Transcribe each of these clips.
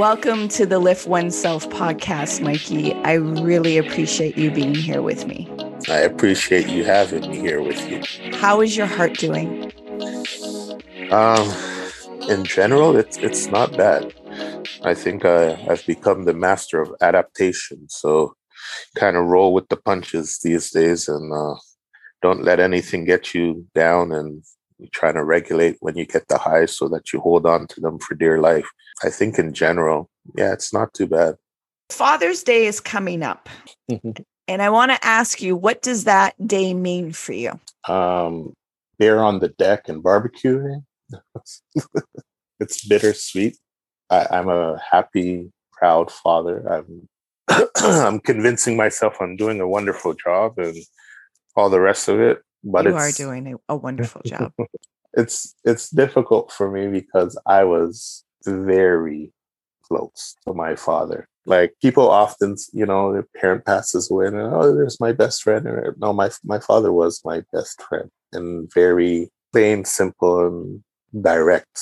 Welcome to the Lift Oneself podcast, Mikey. I really appreciate you being here with me. I appreciate you having me here with you. How is your heart doing? Um, in general, it's it's not bad. I think I, I've become the master of adaptation. So, kind of roll with the punches these days, and uh, don't let anything get you down. And trying to regulate when you get the highs so that you hold on to them for dear life. I think in general, yeah, it's not too bad. Father's Day is coming up. and I want to ask you, what does that day mean for you? Um, beer on the deck and barbecuing. it's bittersweet. I, I'm a happy, proud father. I'm I'm convincing myself I'm doing a wonderful job and all the rest of it. But you are doing a, a wonderful job. it's it's difficult for me because I was very close to my father. Like people often, you know, their parent passes away and oh, there's my best friend. Or, no, my my father was my best friend and very plain, simple, and direct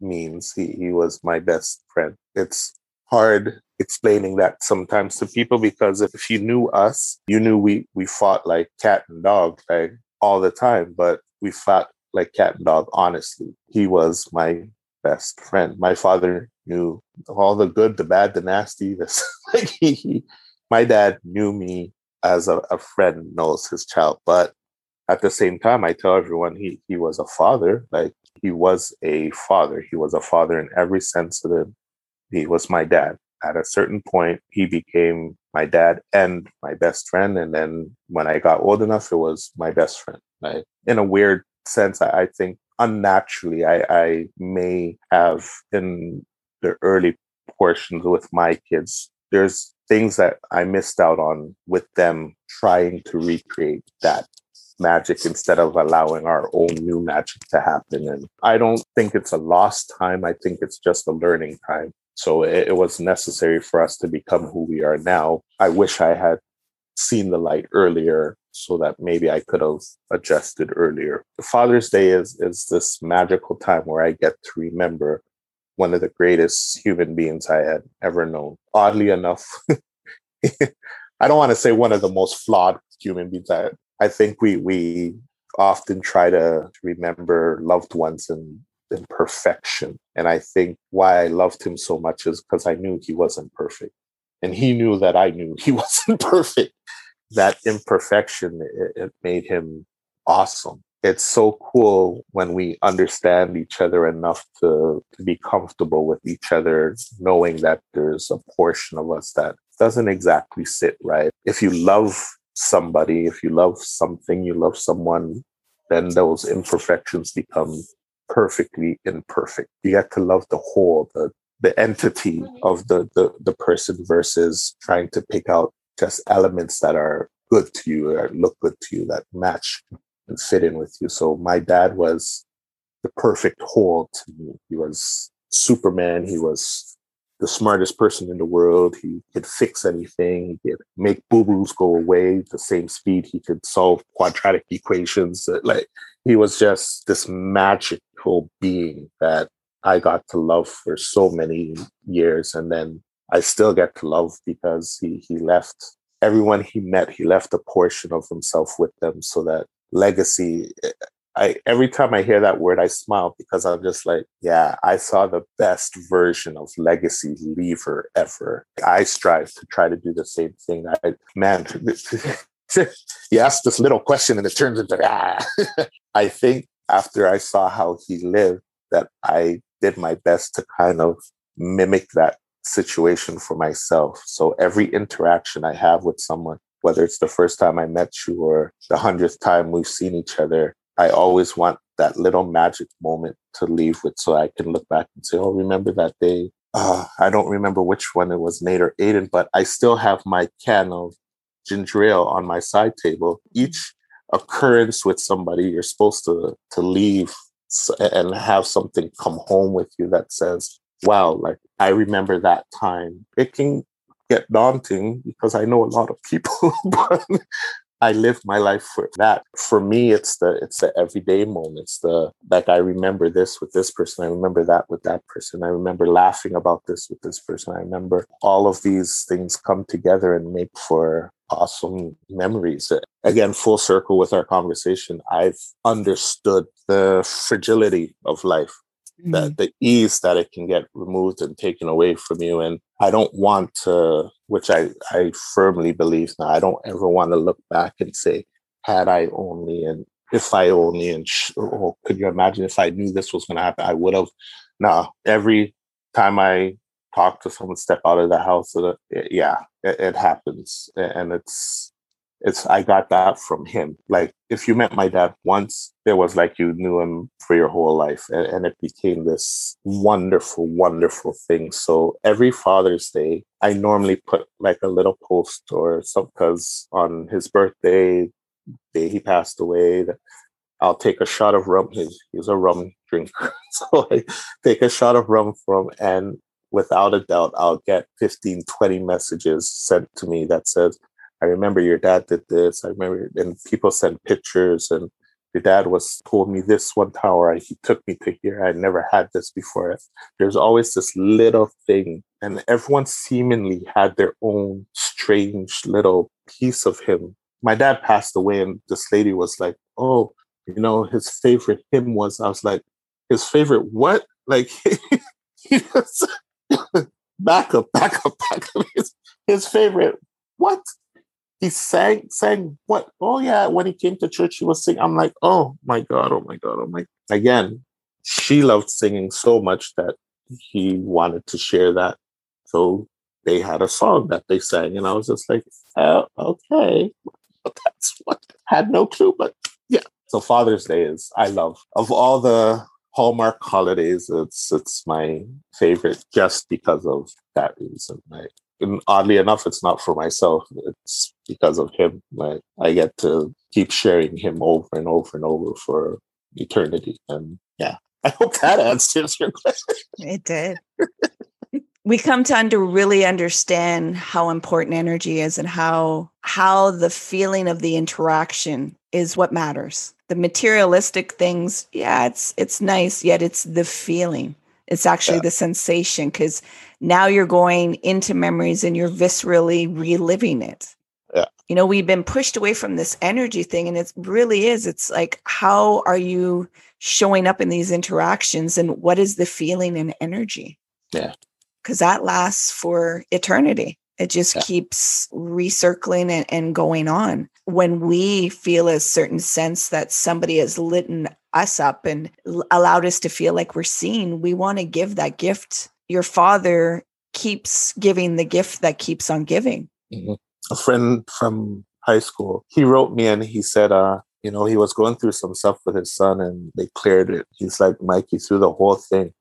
means he, he was my best friend. It's hard explaining that sometimes to people because if you knew us, you knew we we fought like cat and dog. Like all the time, but we fought like cat and dog, honestly. He was my best friend. My father knew all the good, the bad, the nasty. This like he, he, my dad knew me as a, a friend knows his child. But at the same time, I tell everyone he he was a father. Like he was a father. He was a father in every sense of it. He was my dad. At a certain point, he became my dad and my best friend. And then when I got old enough, it was my best friend. Right? In a weird sense, I, I think unnaturally, I, I may have in the early portions with my kids, there's things that I missed out on with them trying to recreate that magic instead of allowing our own new magic to happen. And I don't think it's a lost time. I think it's just a learning time. So it, it, was necessary for us to become who we are now. I wish I had seen the light earlier so that maybe I could have adjusted earlier. Father's Day is is this magical time where I get to remember one of the greatest human beings I had ever known. Oddly enough, I don't want to say one of the most flawed human beings I I think we we often try to remember loved ones and perfection. And I think why I loved him so much is because I knew he wasn't perfect. And he knew that I knew he wasn't perfect. That imperfection, it, it made him awesome. It's so cool when we understand each other enough to, to be comfortable with each other, knowing that there's a portion of us that doesn't exactly sit right. If you love somebody, if you love something, you love someone, then those imperfections become perfectly imperfect. You get to love the whole, the the entity mm-hmm. of the, the the person versus trying to pick out just elements that are good to you or look good to you that match and fit in with you. So my dad was the perfect whole to me. He was Superman. He was the smartest person in the world. He could fix anything. He could make boo boos go away the same speed. He could solve quadratic equations. Like he was just this being that I got to love for so many years. And then I still get to love because he, he left everyone he met, he left a portion of himself with them so that legacy I every time I hear that word, I smile because I'm just like, yeah, I saw the best version of legacy leaver ever. I strive to try to do the same thing. I man, you ask this little question and it turns into ah. I think after I saw how he lived, that I did my best to kind of mimic that situation for myself. So every interaction I have with someone, whether it's the first time I met you or the hundredth time we've seen each other, I always want that little magic moment to leave with so I can look back and say, oh, remember that day? Uh, I don't remember which one it was, Nate or Aiden, but I still have my can of ginger ale on my side table. Each occurrence with somebody, you're supposed to to leave and have something come home with you that says, wow, like I remember that time. It can get daunting because I know a lot of people, but I live my life for that. For me, it's the it's the everyday moments. The like I remember this with this person. I remember that with that person. I remember laughing about this with this person. I remember all of these things come together and make for awesome memories. Again, full circle with our conversation. I've understood the fragility of life mm-hmm. that the ease that it can get removed and taken away from you. And I don't want to, which I, I firmly believe now, I don't ever want to look back and say, had I only and if I only and sh- oh, could you imagine if I knew this was going to happen, I would have. Now, every time I talk to someone, step out of the house, eh, yeah, it, it happens, and it's it's I got that from him. Like if you met my dad once, it was like you knew him for your whole life, and, and it became this wonderful, wonderful thing. So every Father's Day, I normally put like a little post or something because on his birthday, day he passed away. that I'll take a shot of rum. He's, he's a rum drinker. so I take a shot of rum from and without a doubt, I'll get 15, 20 messages sent to me that says, I remember your dad did this. I remember, and people send pictures, and your dad was told me this one tower. He took me to here. I never had this before. There's always this little thing, and everyone seemingly had their own strange little piece of him. My dad passed away, and this lady was like, "Oh, you know, his favorite hymn was." I was like, "His favorite what?" Like, he was back up, back up, back up. His, his favorite what? he sang sang what? Oh yeah when he came to church he was singing i'm like oh my god oh my god oh my again she loved singing so much that he wanted to share that. So they had a song that they sang and i was just like oh, okay. That's what had no clue but yeah. So father's day is i love. Of all the hallmark holidays it's it's my favorite just because of that reason like and oddly enough, it's not for myself. It's because of him. Like I get to keep sharing him over and over and over for eternity. And yeah, I hope that answers your question. It did. we come to under really understand how important energy is and how how the feeling of the interaction is what matters. The materialistic things, yeah, it's it's nice, yet it's the feeling. It's actually yeah. the sensation because now you're going into memories and you're viscerally reliving it. Yeah. You know, we've been pushed away from this energy thing, and it really is. It's like, how are you showing up in these interactions and what is the feeling and energy? Yeah. Because that lasts for eternity. It just yeah. keeps recircling and, and going on. When we feel a certain sense that somebody has lit us up and allowed us to feel like we're seen, we want to give that gift. Your father keeps giving the gift that keeps on giving. Mm-hmm. A friend from high school, he wrote me and he said, uh, you know, he was going through some stuff with his son and they cleared it. He's like, Mikey, through the whole thing,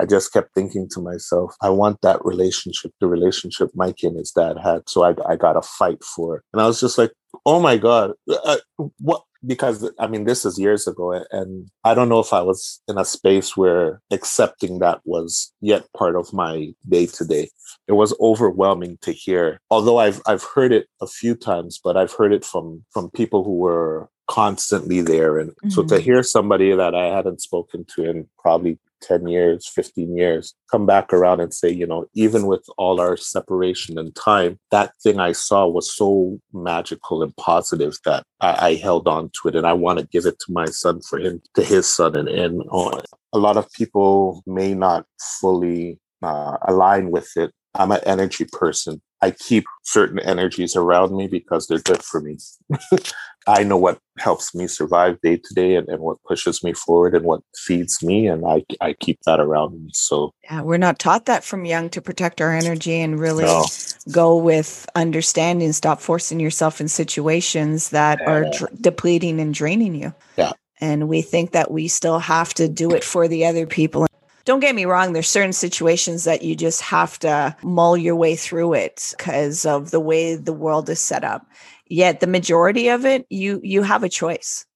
I just kept thinking to myself, I want that relationship, the relationship Mikey and his dad had. So I, I got to fight for it. And I was just like, oh my God, uh, what? Because I mean, this is years ago. And I don't know if I was in a space where accepting that was yet part of my day to day. It was overwhelming to hear, although I've, I've heard it a few times, but I've heard it from, from people who were constantly there. And mm-hmm. so to mm-hmm. hear somebody that I hadn't spoken to in probably 10 years, 15 years, come back around and say, you know, even with all our separation and time, that thing I saw was so magical and positive that I, I held on to it. And I want to give it to my son for him, to his son. And, and a lot of people may not fully uh, align with it. I'm an energy person. I keep certain energies around me because they're good for me. I know what helps me survive day to day and, and what pushes me forward and what feeds me. And I, I keep that around me. So, yeah, we're not taught that from young to protect our energy and really no. go with understanding, stop forcing yourself in situations that yeah. are depleting and draining you. Yeah. And we think that we still have to do it for the other people don't get me wrong, there's certain situations that you just have to mull your way through it because of the way the world is set up. Yet the majority of it, you you have a choice.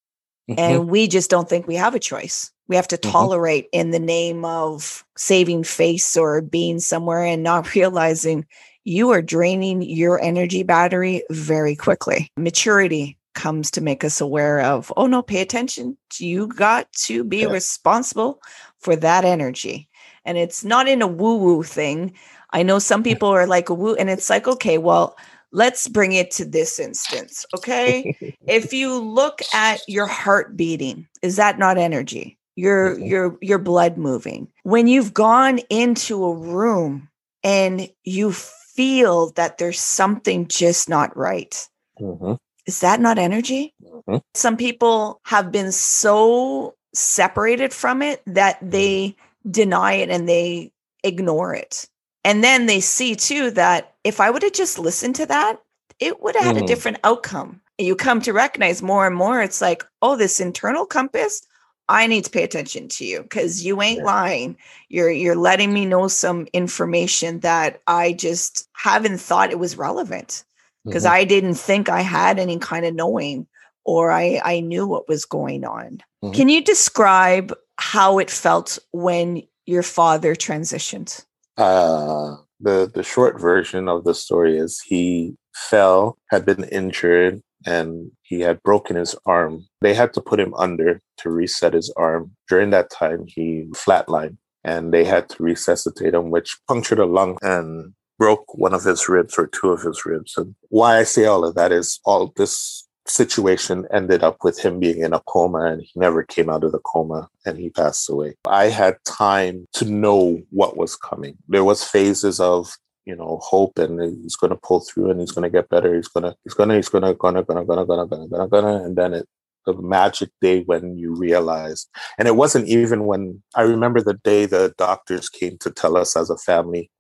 Mm-hmm. And we just don't think we have a choice. We have to mm-hmm. tolerate mm-hmm. in the name of saving face or being somewhere and not realizing you are draining your energy battery very quickly. Maturity comes to make us aware of, oh no, pay attention. You got to be yeah. responsible for that energy. And it's not in a woo woo thing. I know some people are like a woo, and it's like, okay, well, let's bring it to this instance. Okay. if you look at your heart beating, is that not energy? Your mm-hmm. your your blood moving. When you've gone into a room and you feel that there's something just not right. Mm-hmm. Is that not energy? Mm-hmm. Some people have been so separated from it that they deny it and they ignore it. And then they see too that if I would have just listened to that, it would have had mm. a different outcome. You come to recognize more and more, it's like, oh, this internal compass, I need to pay attention to you because you ain't lying. You're you're letting me know some information that I just haven't thought it was relevant because mm-hmm. I didn't think I had any kind of knowing or I I knew what was going on. Mm-hmm. Can you describe how it felt when your father transitioned? Uh, the the short version of the story is he fell, had been injured, and he had broken his arm. They had to put him under to reset his arm. During that time, he flatlined, and they had to resuscitate him, which punctured a lung and broke one of his ribs or two of his ribs. And why I say all of that is all this situation ended up with him being in a coma and he never came out of the coma and he passed away. I had time to know what was coming. There was phases of you know hope and he's going to pull through and he's going to get better he's going to he's going to he's going to gonna gonna gonna gonna gonna gonna gonna and then it the magic day when you realize and it wasn't even when i remember the day the doctors came to tell us as a family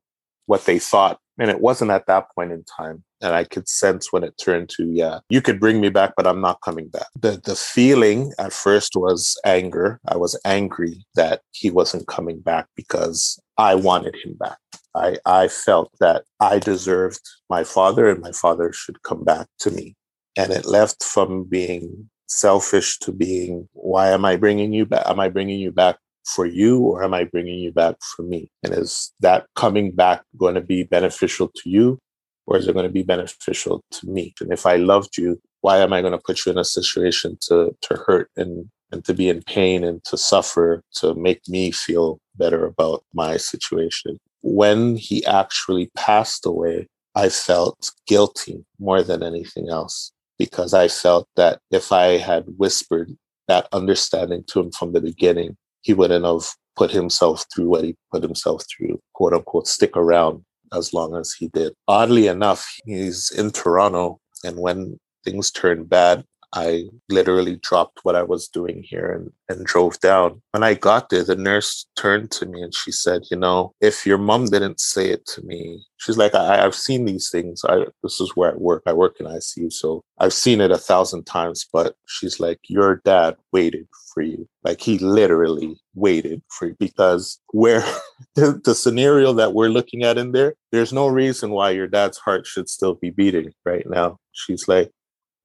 what they thought and it wasn't at that point in time and i could sense when it turned to yeah you could bring me back but i'm not coming back. The the feeling at first was anger. I was angry that he wasn't coming back because i wanted him back. I i felt that i deserved my father and my father should come back to me. And it left from being selfish to being why am i bringing you back am i bringing you back for you or am I bringing you back for me? And is that coming back going to be beneficial to you or is it going to be beneficial to me? And if I loved you, why am I going to put you in a situation to, to hurt and, and to be in pain and to suffer to make me feel better about my situation? When he actually passed away, I felt guilty more than anything else because I felt that if I had whispered that understanding to him from the beginning, he wouldn't have put himself through what he put himself through, quote unquote, stick around as long as he did. Oddly enough, he's in Toronto. And when things turned bad, I literally dropped what I was doing here and, and drove down. When I got there, the nurse turned to me and she said, You know, if your mom didn't say it to me, she's like, I, I've seen these things. I, this is where I work. I work in ICU. So I've seen it a thousand times. But she's like, Your dad waited for you. Like he literally waited for you because where the, the scenario that we're looking at in there, there's no reason why your dad's heart should still be beating right now. She's like,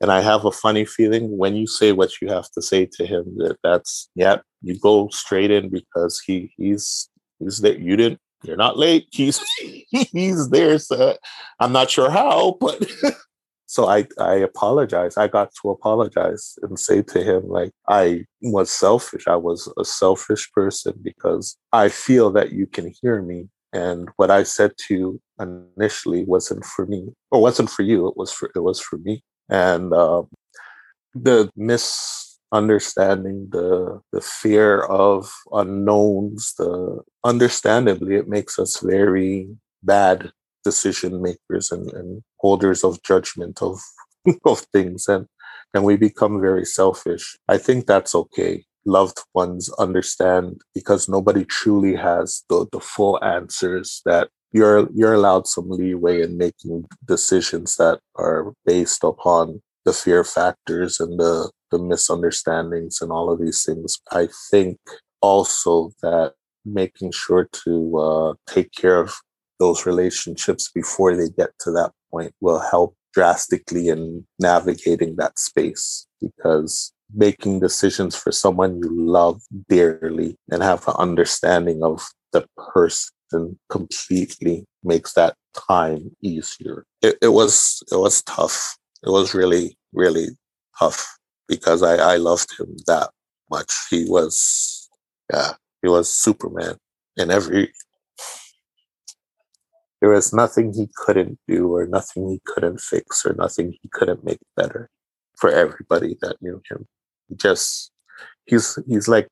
and I have a funny feeling when you say what you have to say to him that that's yep, you go straight in because he he's he's there. You didn't you're not late. He's he's there. So I'm not sure how, but so I I apologize. I got to apologize and say to him like I was selfish. I was a selfish person because I feel that you can hear me and what I said to you initially wasn't for me or wasn't for you. It was for it was for me and uh, the misunderstanding, the the fear of unknowns, the understandably it makes us very bad decision makers and, and holders of judgment of of things and and we become very selfish. I think that's okay. Loved ones understand because nobody truly has the, the full answers that you're you're allowed some leeway in making decisions that are based upon the fear factors and the the misunderstandings and all of these things. I think also that making sure to uh, take care of those relationships before they get to that point will help drastically in navigating that space because making decisions for someone you love dearly and have an understanding of the person completely makes that time easier. It, it was it was tough. It was really really tough because I, I loved him that much. He was, yeah, he was Superman in every. There was nothing he couldn't do, or nothing he couldn't fix, or nothing he couldn't make better for everybody that knew him. He just, he's he's like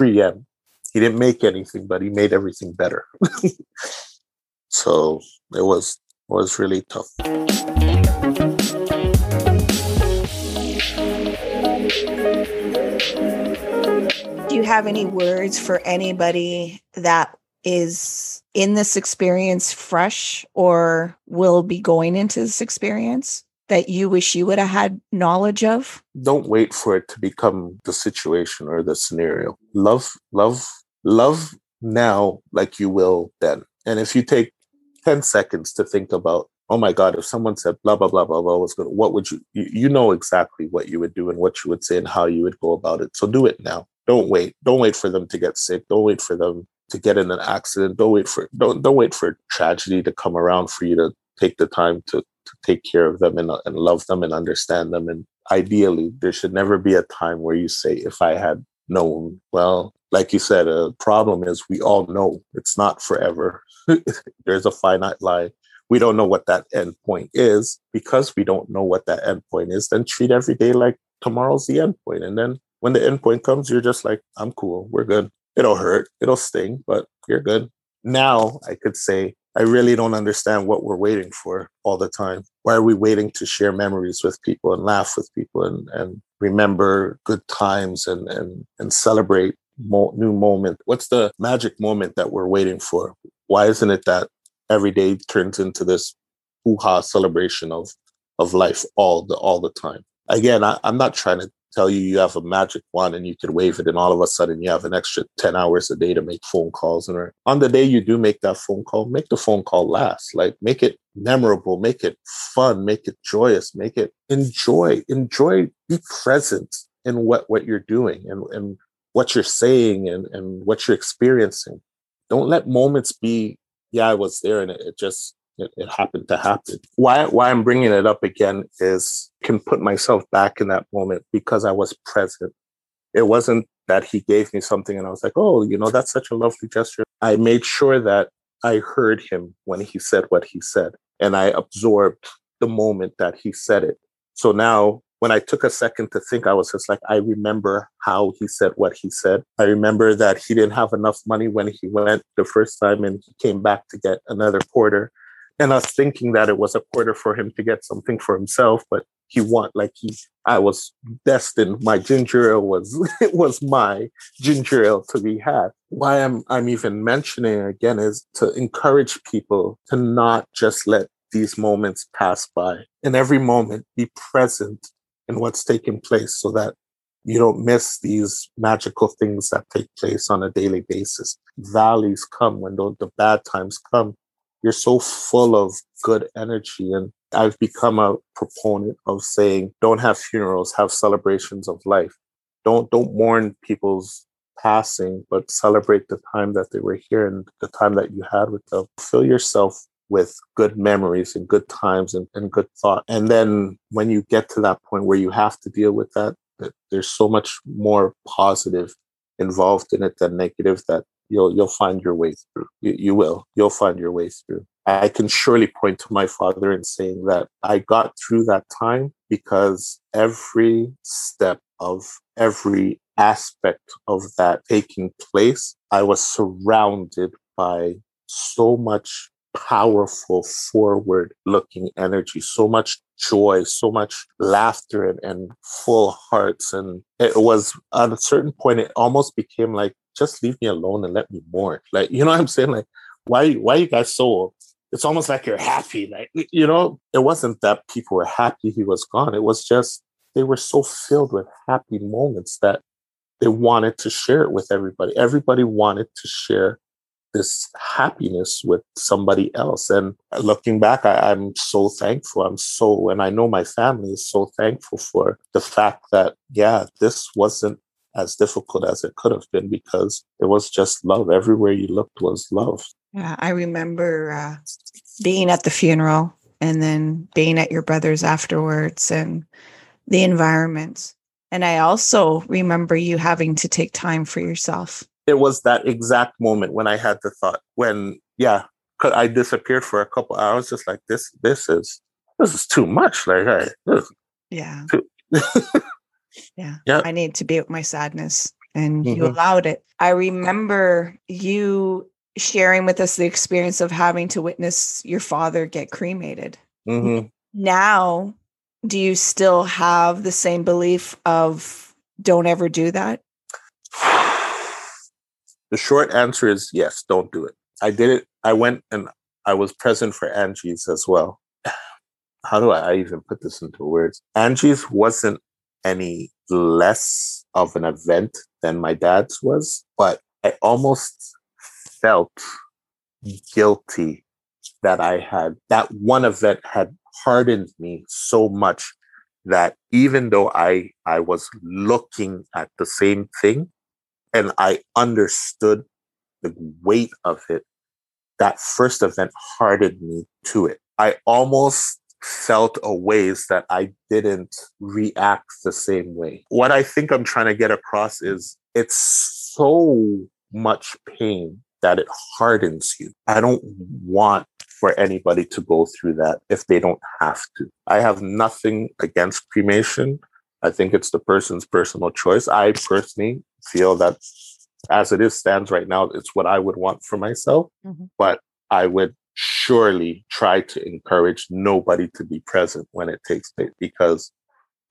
3M. He didn't make anything, but he made everything better. so it was was really tough. Do you have any words for anybody that is in this experience fresh or will be going into this experience that you wish you would have had knowledge of? Don't wait for it to become the situation or the scenario. Love, love, love now like you will then. And if you take 10 seconds to think about, oh my God, if someone said blah, blah, blah, blah, blah, what would you, you, you know exactly what you would do and what you would say and how you would go about it. So do it now. Don't wait. Don't wait for them to get sick. Don't wait for them to get in an accident. Don't wait for, don't, don't wait for tragedy to come around for you to take the time to, to take care of them and, and love them and understand them. And ideally, there should never be a time where you say, if I had known, well, like you said, a problem is we all know it's not forever. There's a finite line. We don't know what that end point is. Because we don't know what that end point is, then treat every day like tomorrow's the end point. And then when the end point comes, you're just like, I'm cool. We're good. It'll hurt. It'll sting, but you're good. Now I could say, I really don't understand what we're waiting for all the time. Why are we waiting to share memories with people and laugh with people and, and remember good times and, and, and celebrate mo- new moment? What's the magic moment that we're waiting for? Why isn't it that every day turns into this hoo-ha celebration of, of life all the, all the time? Again, I, I'm not trying to tell you you have a magic wand and you could wave it and all of a sudden you have an extra 10 hours a day to make phone calls and on the day you do make that phone call make the phone call last like make it memorable make it fun make it joyous make it enjoy enjoy be present in what what you're doing and and what you're saying and and what you're experiencing. Don't let moments be yeah i was there and it, it just it, it, happened to happen. Why why I'm bringing it up again is can put myself back in that moment because I was present. It wasn't that he gave me something and I was like, oh, you know, that's such a lovely gesture. I made sure that I heard him when he said what he said and I absorbed the moment that he said it. So now when I took a second to think, I was just like, I remember how he said what he said. I remember that he didn't have enough money when he went the first time and he came back to get another quarter and us thinking that it was a quarter for him to get something for himself, but he want like he I was destined. My ginger ale was it was my ginger ale to be had. Why I'm I'm even mentioning again is to encourage people to not just let these moments pass by. In every moment, be present in what's taking place so that you don't miss these magical things that take place on a daily basis. Valleys come when the bad times come you're so full of good energy. And I've become a proponent of saying, don't have funerals, have celebrations of life. Don't don't mourn people's passing, but celebrate the time that they were here and the time that you had with them. Fill yourself with good memories and good times and, and good thought. And then when you get to that point where you have to deal with that, that there's so much more positive involved in it than negative that you'll you'll find your way through. You, you will. You'll find your way through. I can surely point to my father in saying that I got through that time because every step of every aspect of that taking place, I was surrounded by so much powerful forward looking energy, so much joy, so much laughter and, and full hearts. And it was at a certain point, it almost became like just leave me alone and let me mourn. Like, you know what I'm saying? Like, why why you guys so it's almost like you're happy. Like, you know, it wasn't that people were happy he was gone. It was just they were so filled with happy moments that they wanted to share it with everybody. Everybody wanted to share this happiness with somebody else. And looking back, I, am so thankful. I'm so, and I know my family is so thankful for the fact that, yeah, this wasn't as difficult as it could have been because it was just love. Everywhere you looked was love. Yeah, I remember uh, being at the funeral and then being at your brother's afterwards and the environment. And I also remember you having to take time for yourself. It was that exact moment when I had the thought when, yeah, I disappeared for a couple hours, just like this. This is this is too much. Like, hey, yeah, too- yeah, Yeah. I need to be with my sadness, and you Mhm. allowed it. I remember you sharing with us the experience of having to witness your father get cremated. Mhm. Now, do you still have the same belief of don't ever do that? The short answer is yes, don't do it. I did it. I went and I was present for Angie's as well. How do I even put this into words? Angie's wasn't any less of an event than my dad's was, but I almost felt guilty that I had that one event had hardened me so much that even though I I was looking at the same thing and I understood the weight of it, that first event hardened me to it. I almost felt a ways that I didn't react the same way. What I think I'm trying to get across is it's so much pain that it hardens you. I don't want for anybody to go through that if they don't have to. I have nothing against cremation. I think it's the person's personal choice. I personally feel that as it is stands right now, it's what I would want for myself. Mhm. But I would surely try to encourage nobody to be present when it takes place because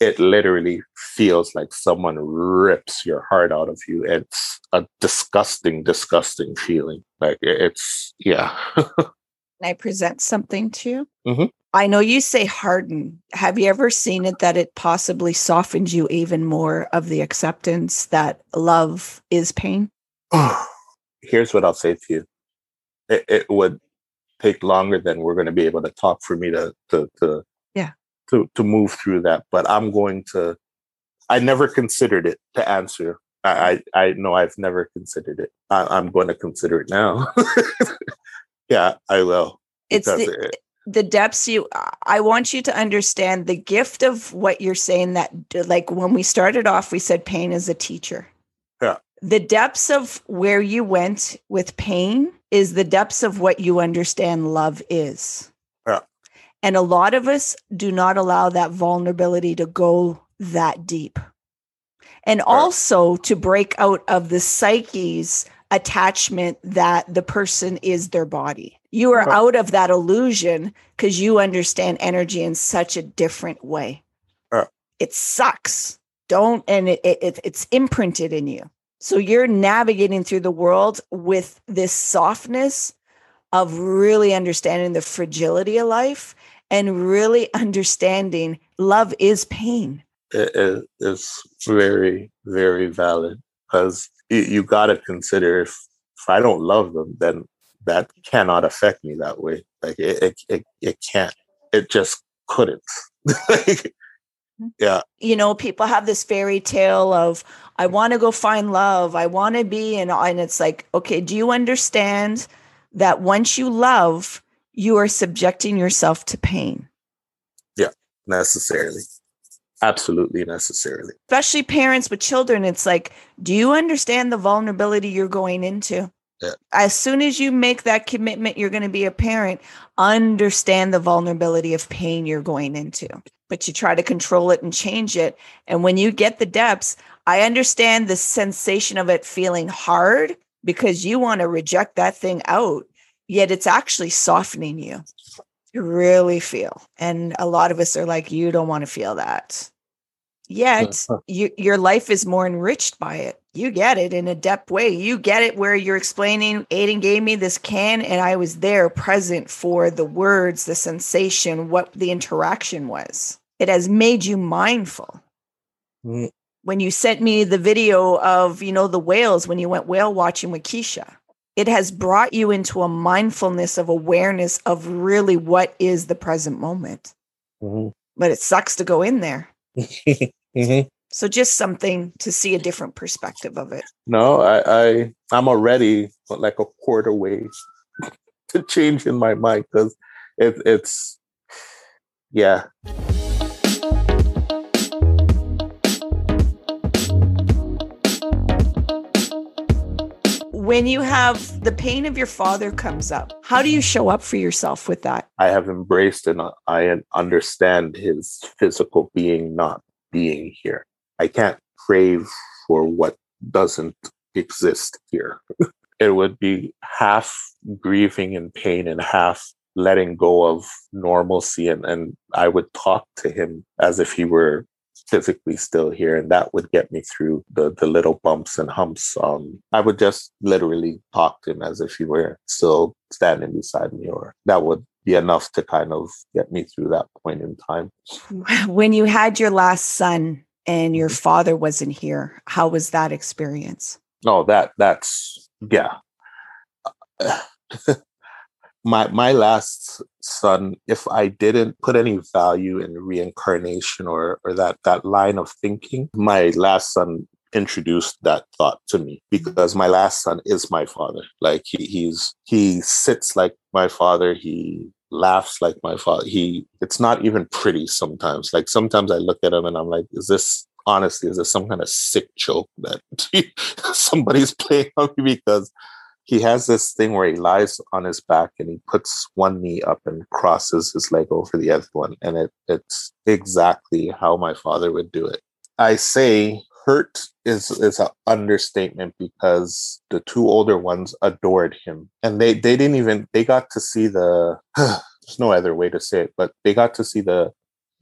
it literally feels like someone rips your heart out of you. It's a disgusting, disgusting feeling. Like it's, yeah. Can I present something to you? Mhm. I know you say harden. Have you ever seen it that it possibly softens you even more of the acceptance that love is pain? Here's what I'll say to you. It, it would take longer than we're going to be able to talk for me to, to, to, Yeah. to, to move through that. But I'm going to, I never considered it to answer. I, I, I know I've never considered it. I, I'm going to consider it now. yeah, I will. It's the, it- the depths you i want you to understand the gift of what you're saying that like when we started off we said pain is a teacher Yeah. the depths of where you went with pain is the depths of what you understand love is Yeah. and a lot of us do not allow that vulnerability to go that deep and also to break out of the psyche's attachment that the person is their body. You are out of that illusion because you understand energy in such a different way. Yeah. It sucks. Don't, and it, it- it's imprinted in you. So you're navigating through the world with this softness of really understanding the fragility of life and really understanding love is pain. it, it is very, very valid because you, you got to consider if, if I don't love them, then that cannot affect me that way. Like it, it, it, it can't. It just couldn't. like, mm-hmm. yeah, you know people have this fairy tale of i want to go find love. I want to be and and it's like okay do you understand that once you love you are subjecting yourself to pain? Yeah, necessarily, absolutely necessarily. especially parents with children it's like do you understand the vulnerability you're going into? Yeah. as soon as you make that commitment you're going to be a parent understand the vulnerability of pain you're going into. But you try to control it and change it and when you get the depths i understand the sensation of it feeling hard because you want to reject that thing out yet it's actually softening you you really feel and a lot of us are like you don't want to feel that yet you, your life is more enriched by it. You get it in a depth way. You get it where you're explaining, Aiden gave me this can, and I was there present for the words, the sensation, what the interaction was. It has made you mindful. Mm. When you sent me the video of, you know, the whales, when you went whale watching with Keisha, it has brought you into a mindfulness of awareness of really what is the present moment. Mhm. But it sucks to go in there. Mhm. So just something to see a different perspective of it. No, I, I, I'm already like a quarter way to change in my mind because it, it's, yeah. When you have the pain of your father comes up, how do you show up for yourself with that? I have embraced and I understand his physical being not being here. I can't crave for what doesn't exist here. it would be half grieving and pain and half letting go of normalcy and, and I would talk to him as if he were physically still here and that would get me through the the little bumps and humps. Um i would just literally talk to him as if he were still standing beside me or that would be enough to kind of get me through that point in time. When you had your last son and your mm-hmm. father wasn't here how was that experience? Oh that that's yeah. My my last son if i didn't put any value in reincarnation or or that that line of thinking my last son introduced that thought to me because my last son is my father. Like he, he's he sits like my father he laughs like my father he it's not even pretty sometimes. Like sometimes i look at him and i'm like is this honestly is this some kind of sick joke that somebody's playing on me because he has this thing where he lies on his back and he puts one knee up and crosses his leg over the other one. And it, it's exactly how my father would do it. I say hurt is is an understatement because the two older ones adored him and they they didn't even they got to see the there's no other way to say it but they got to see the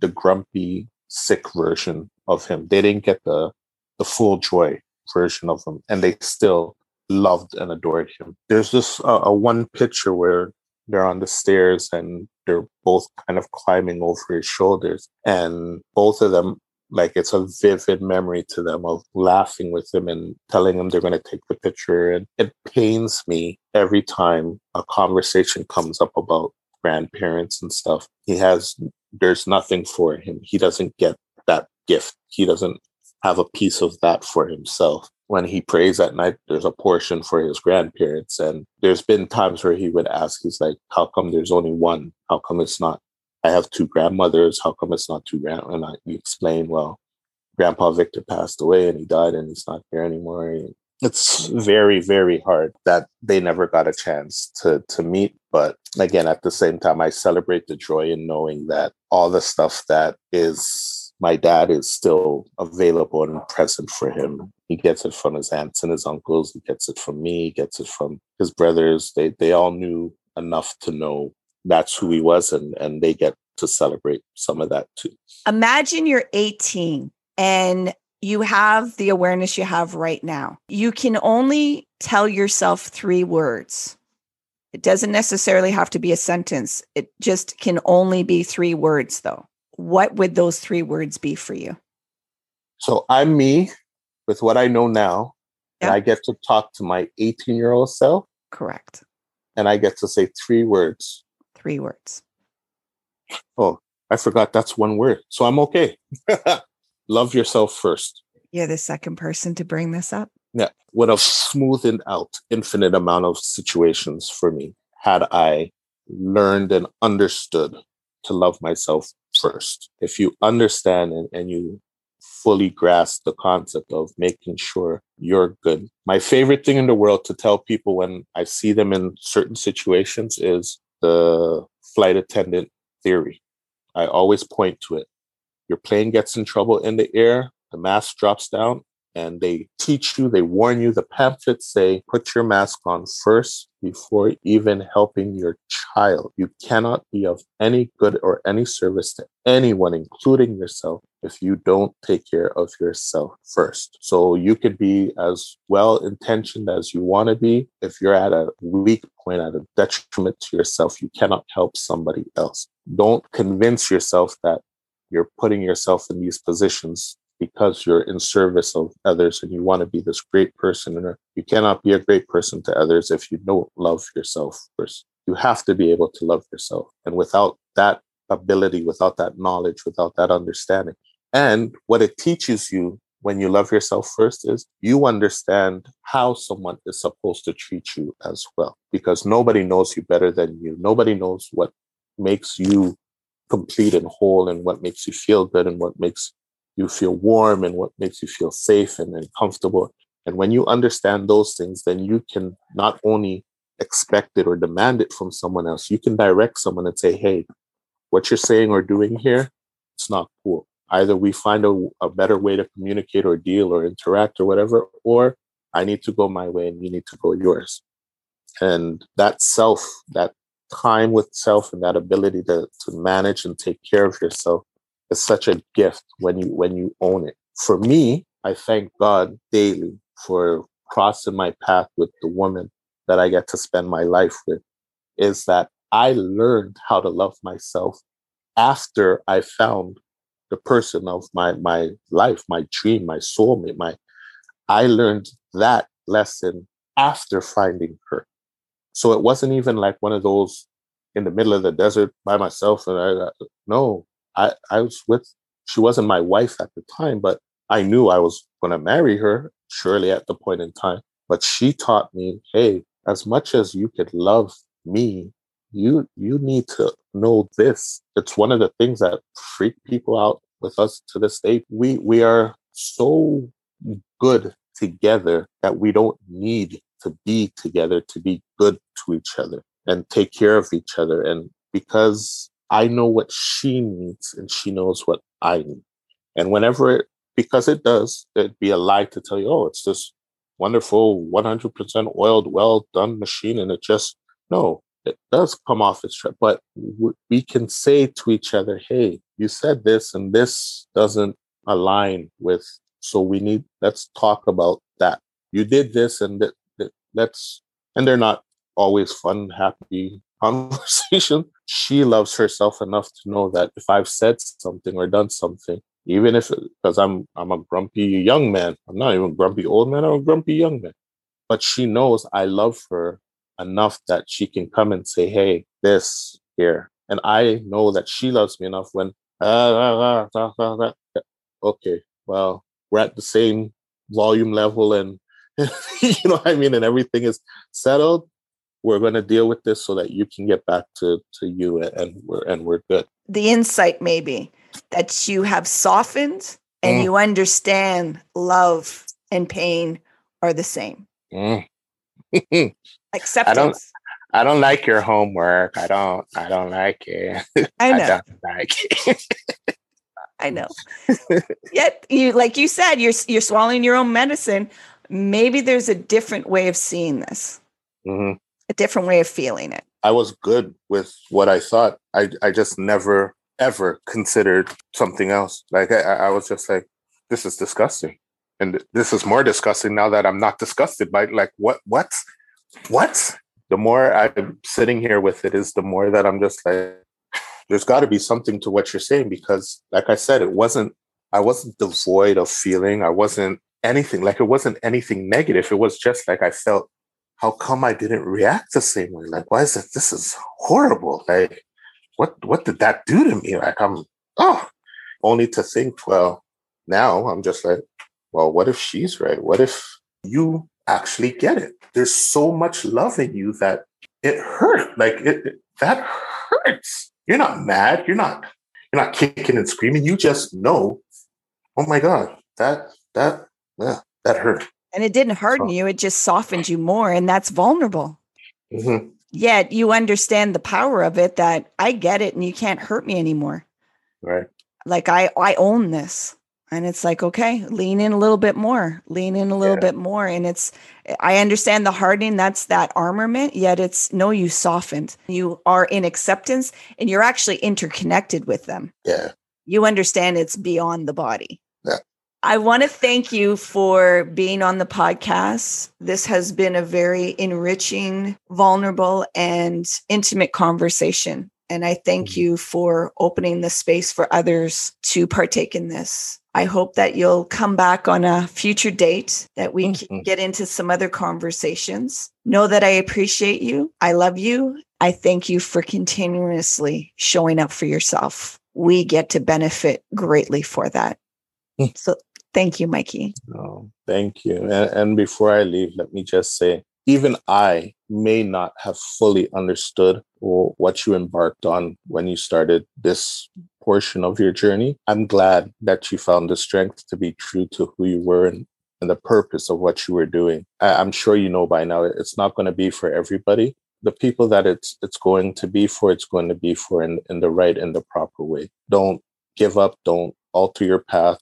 the grumpy sick version of him they didn't get the the full joy version of him and they still loved and adored him. There's this uh, a one picture where they're on the stairs and they're both kind of climbing over his shoulders, and both of them like it's a vivid memory to them of laughing with him and telling him they're going to take the picture and it pains me every time a conversation comes up about grandparents and stuff. He has there's nothing for him. He doesn't get that gift. He doesn't have a piece of that for himself when he prays at night, there's a portion for his grandparents. And there's been times where he would ask, he's like, how come there's only one? How come it's not? I have two grandmothers. How come it's not two grand? And I explain, well, Grandpa Victor passed away and he died and he's not here anymore. And it's very, very hard that they never got a chance to to meet. But again, at the same time, I celebrate the joy in knowing that all the stuff that is my dad is still available and present for him. He gets it from his aunts and his uncles. He gets it from me. He gets it from his brothers. They they all knew enough to know that's who he was, and and they get to celebrate some of that too. Imagine you're 18 and you have the awareness you have right now. You can only tell yourself three words. It doesn't necessarily have to be a sentence. It just can only be three words, though what would those three words be for you? So I'm me with what I know now. And I get to talk to my 18 year old self. Correct. And I get to say three words. Three words. Oh, I forgot that's one word. So I'm okay. Love yourself first. You're the second person to bring this up. Yeah. Would have smoothed out infinite amount of situations for me had I learned and understood to love myself first. If you understand and, and you fully grasp the concept of making sure you're good. My favorite thing in the world to tell people when I see them in certain situations is the flight attendant theory. I always point to it. Your plane gets in trouble in the air, the mask drops down, and they teach you, they warn you. The pamphlets say, put your mask on first before even helping your child. You cannot be of any good or any service to anyone, including yourself, if you don't take care of yourself first. So you could be as well intentioned as you want to be. If you're at a weak point, at a detriment to yourself, you cannot help somebody else. Don't convince yourself that you're putting yourself in these positions because you're in service of others and you want to be this great person and you cannot be a great person to others if you don't love yourself first. You have to be able to love yourself. And without that ability without that knowledge without that understanding and what it teaches you when you love yourself first is you understand how someone is supposed to treat you as well because nobody knows you better than you. Nobody knows what makes you complete and whole and what makes you feel good and what makes you feel warm and what makes you feel safe and, and comfortable. And when you understand those things, then you can not only expect it or demand it from someone else, you can direct someone and say, hey, what you're saying or doing here, it's not cool. Either we find a, a better way to communicate or deal or interact or whatever, or I need to go my way and you need to go yours. And that self, that time with self and that ability to, to manage and take care of yourself is such a gift when you when you own it. For me, I thank God daily for crossing my path with the woman that I get to spend my life with is that I learned how to love myself after I found the person of my my life, my dream, my soulmate, my I learned that lesson after finding her. So it wasn't even like one of those in the middle of the desert by myself and I no, I I was with she wasn't my wife at the time, but I knew I was going to marry her surely at the point in time. But she taught me, hey, as much as you could love me, you you need to know this. It's one of the things that freak people out with us to this day. We we are so good together that we don't need to be together to be good to each other and take care of each other. And because I know what she needs and she knows what I need. And whenever it, because it does, it'd be a lie to tell you, oh, it's this wonderful 100% oiled, well done machine. And it just, no, it does come off its track. But we can say to each other, hey, you said this and this doesn't align with, so we need, let's talk about that. You did this and that, that let's, and they're not always fun, happy conversation. She loves herself enough to know that if I've said something or done something, even if because I'm I'm a grumpy young man. I'm not even grumpy old man. I'm a grumpy young man. But she knows I love her enough that she can come and say, "Hey, this here," and I know that she loves me enough when. Uh, uh, uh, okay, well, we're at the same volume level, and you know what I mean, and everything is settled. We're going to deal with this so that you can get back to to you, and we're and we're good. The insight, maybe that you have softened and mm. you understand love and pain are the same. Mm. Acceptance. I don't, I don't like your homework. I don't. I don't like it. I know. I don't like it. I know. Yet you, like you said, you're you're swallowing your own medicine. Maybe there's a different way of seeing this. Mm-hmm. A different way of feeling it. I was good with what I thought. I I just never ever considered something else. Like I, I was just like, this is disgusting. And this is more disgusting now that I'm not disgusted by like what what what? The more I'm sitting here with it is the more that I'm just like, there's got to be something to what you're saying because, like I said, it wasn't. I wasn't devoid of feeling. I wasn't anything. Like it wasn't anything negative. It was just like I felt. How come I didn't react the same way? Like, why is it? This is horrible. Like, what what did that do to me? Like I'm oh, only to think, well, now I'm just like, well, what if she's right? What if you actually get it? There's so much love in you that it hurt. Like it, it that hurts. You're not mad. You're not you're not kicking and screaming. You just know, oh my God, that that yeah, that hurt. And it didn't harden you, it just softened you more. And that's vulnerable. Mm-hmm yet you understand the power of it that I get it and you can't hurt me anymore. Right. Like I I own this. And it's like, okay, lean in a little bit more, lean in a little yeah. bit more. And it's, I understand the hardening, that's that armament, yet it's no, you softened. You are in acceptance and you're actually interconnected with them. Yeah. You understand it's beyond the body. I want to thank you for being on the podcast. This has been a very enriching, vulnerable, and intimate conversation. And I thank mm-hmm. you for opening the space for others to partake in this. I hope that you'll come back on a future date that we mm-hmm. can get into some other conversations. Know that I appreciate you. I love you. I thank you for continuously showing up for yourself. We get to benefit greatly for that. Mm. So Thank you, Mikey. Oh, thank you. And, and before I leave, let me just say, even I may not have fully understood what you embarked on when you started this portion of your journey. I'm glad that you found the strength to be true to who you were and and the purpose of what you were doing. I, I'm sure you know by now it's not going to be for everybody. The people that it's it's going to be for, it's going to be for in, in the right and the proper way. Don't give up. Don't alter your path.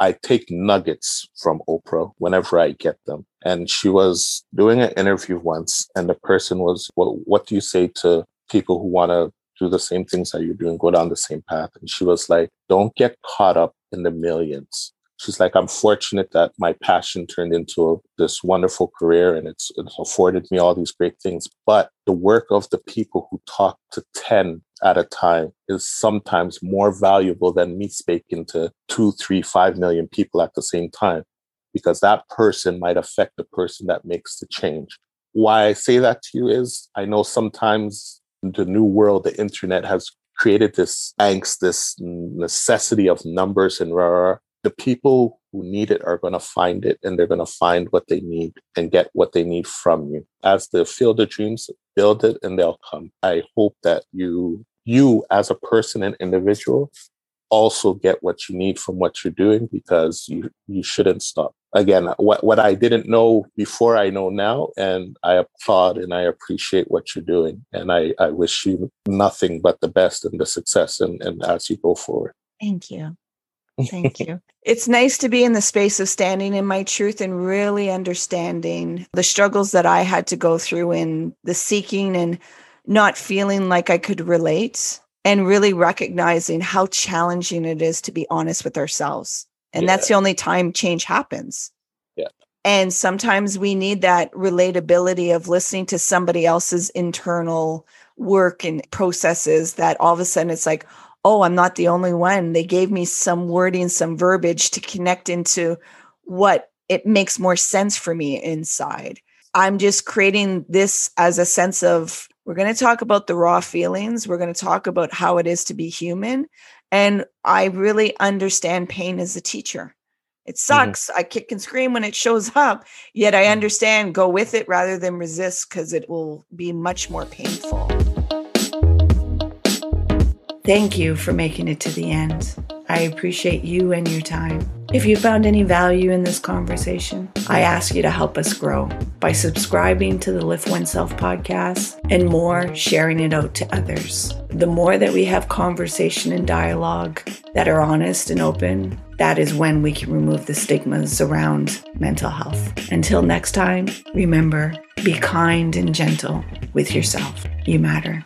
I take nuggets from Oprah whenever I get them. And she was doing an interview once, and the person was, well, What do you say to people who want to do the same things that you're doing, go down the same path? And she was like, Don't get caught up in the millions. She's like, I'm fortunate that my passion turned into this wonderful career and it's, it's afforded me all these great things. But the work of the people who talk to 10 at a time is sometimes more valuable than me speaking to two, three, five million people at the same time, because that person might affect the person that makes the change. Why I say that to you is I know sometimes the new world, the internet has created this angst, this necessity of numbers and rah, rah, the people who need it are going to find it and they're going to find what they need and get what they need from you. As the field of dreams, build it and they'll come. I hope that you, you as a person and individual, also get what you need from what you're doing because you you shouldn't stop. Again, what what I didn't know before I know now, and I applaud and I appreciate what you're doing, and I I wish you nothing but the best and the success and and as you go forward. Thank you. Thank you. It's nice to be in the space of standing in my truth and really understanding the struggles that I had to go through in the seeking and not feeling like I could relate and really recognizing how challenging it is to be honest with ourselves. And yeah. that's the only time change happens. Yeah. And sometimes we need that relatability of listening to somebody else's internal work and processes that all of a sudden it's like, oh, I'm not the only one. They gave me some wording, some verbiage to connect into what it makes more sense for me inside. I'm just creating this as a sense of we're going to talk about the raw feelings. We're going to talk about how it is to be human. And I really understand pain as a teacher. It mm-hmm. sucks. Mm-hmm. I kick and scream when it shows up, yet I mm-hmm. understand go with it rather than resist because it will be much more painful. Thank you for making it to the end. I appreciate you and your time. If you found any value in this conversation, I ask you to help us grow by subscribing to the Lift Oneself podcast and more, sharing it out to others. The more that we have conversation and dialogue that are honest and open, that is when we can remove the stigmas around mental health. Until next time, remember be kind and gentle with yourself. You matter.